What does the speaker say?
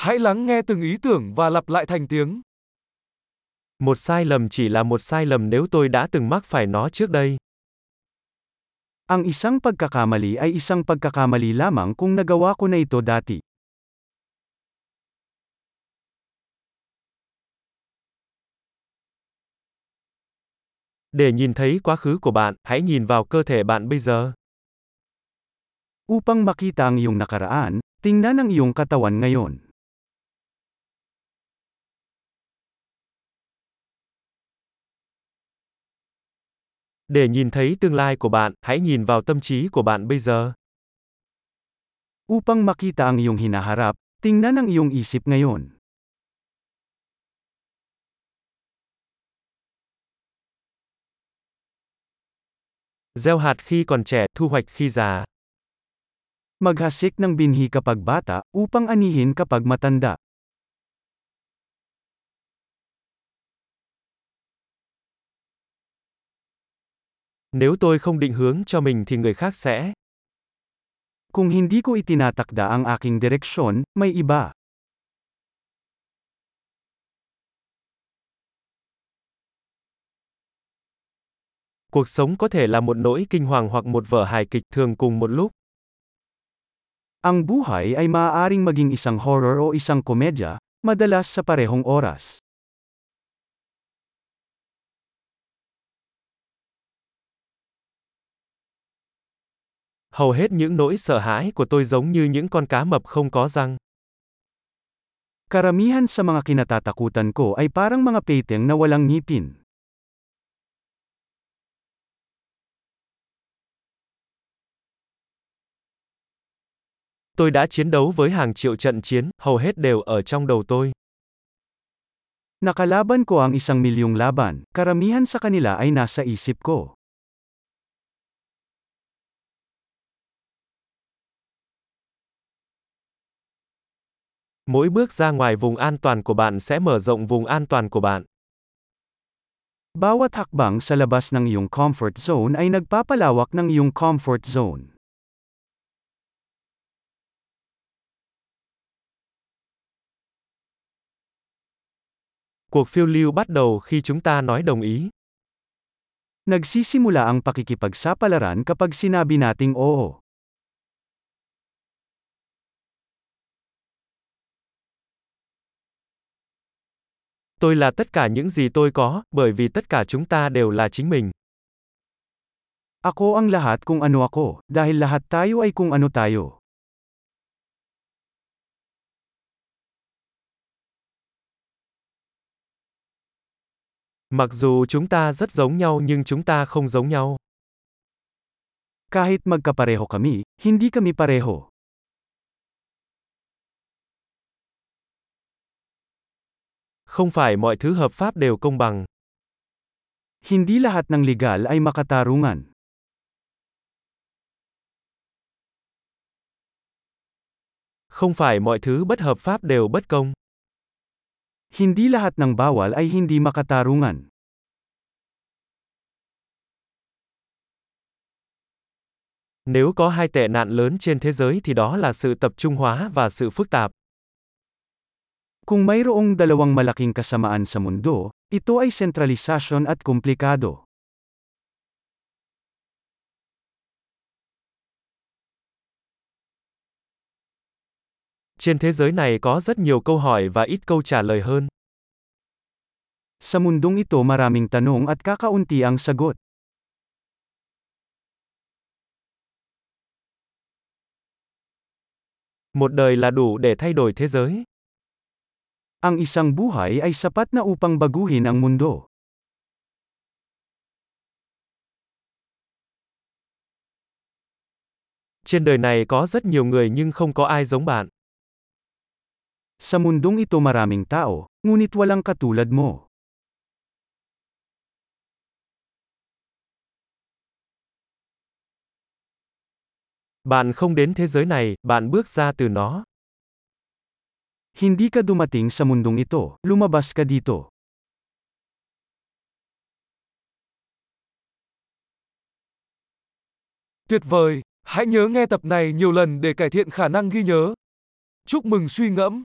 Hãy lắng nghe từng ý tưởng và lặp lại thành tiếng. Một sai lầm chỉ là một sai lầm nếu tôi đã từng mắc phải nó trước đây. Ang isang pagkakamali ay isang pagkakamali lamang kung nagawa ko na ito dati. Để nhìn thấy quá khứ của bạn, hãy nhìn vào cơ thể bạn bây giờ. Upang makita ang iyong nakaraan, tingnan ang iyong katawan ngayon. Để nhìn thấy tương lai của bạn, hãy nhìn vào tâm trí của bạn bây giờ. Upang makita ang iyong hinaharap, tingnan ang iyong isip ngayon. Gieo hạt khi còn trẻ, thu hoạch khi già. Maghasik ng binhi kapag bata, upang anihin kapag matanda. Nếu tôi không định hướng cho mình thì người khác sẽ. Kung hindi ko itinatakda ang aking direksyon, may iba. Cuộc sống có thể là một nỗi kinh hoàng hoặc một vở hài kịch thường cùng một lúc. Ang buhay ay maaaring maging isang horror o isang komedya, madalas sa parehong oras. Hầu hết những nỗi sợ hãi của tôi giống như những con cá mập không có răng. Karamihan sa mga kinatatakutan ko ay parang mga peteng na walang ngipin. Tôi đã chiến đấu với hàng triệu trận chiến, hầu hết đều ở trong đầu tôi. Nakalaban ko ang isang milyong laban, karamihan sa kanila ay nasa isip ko. Mỗi bước ra ngoài vùng an toàn của bạn sẽ mở rộng vùng an toàn của bạn. Bawat hakbang sa labas ng iyong comfort zone ay nagpapalawak ng iyong comfort zone. Cuộc phiêu lưu bắt đầu khi chúng ta nói đồng ý. Nagsisimula ang pakikipagsapalaran kapag sinabi nating oo. Tôi là tất cả những gì tôi có, bởi vì tất cả chúng ta đều là chính mình. Ako ang lahat kung ano ako, dahil lahat tayo ay kung ano tayo. Mặc dù chúng ta rất giống nhau nhưng chúng ta không giống nhau. Kahit magkapareho kami, hindi kami pareho. Không phải mọi thứ hợp pháp đều công bằng. Hindi lahat ng legal ay makatarungan. Không phải mọi thứ bất hợp pháp đều bất công. Hindi lahat ng bawal ay hindi makatarungan. Nếu có hai tệ nạn lớn trên thế giới thì đó là sự tập trung hóa và sự phức tạp. Kung mayroong dalawang malaking kasamaan sa mundo, ito ay sentralisasyon at komplikado. Trên thế giới này có rất nhiều câu hỏi và ít câu trả lời hơn. Sa mundong ito maraming tanong at kakaunti ang sagot. Một đời là đủ để thay đổi thế giới. Ang isang buhay ay sapat na upang baguhin ang mundo. Trên đời này có rất nhiều người nhưng không có ai giống bạn. Sa mundong ito maraming tao, ngunit walang katulad mo. Bạn không đến thế giới này, bạn bước ra từ nó. Hindi ka dumating sa mundong ito, lumabas ka dito. Tuyệt vời, hãy nhớ nghe tập này nhiều lần để cải thiện khả năng ghi nhớ. Chúc mừng suy ngẫm.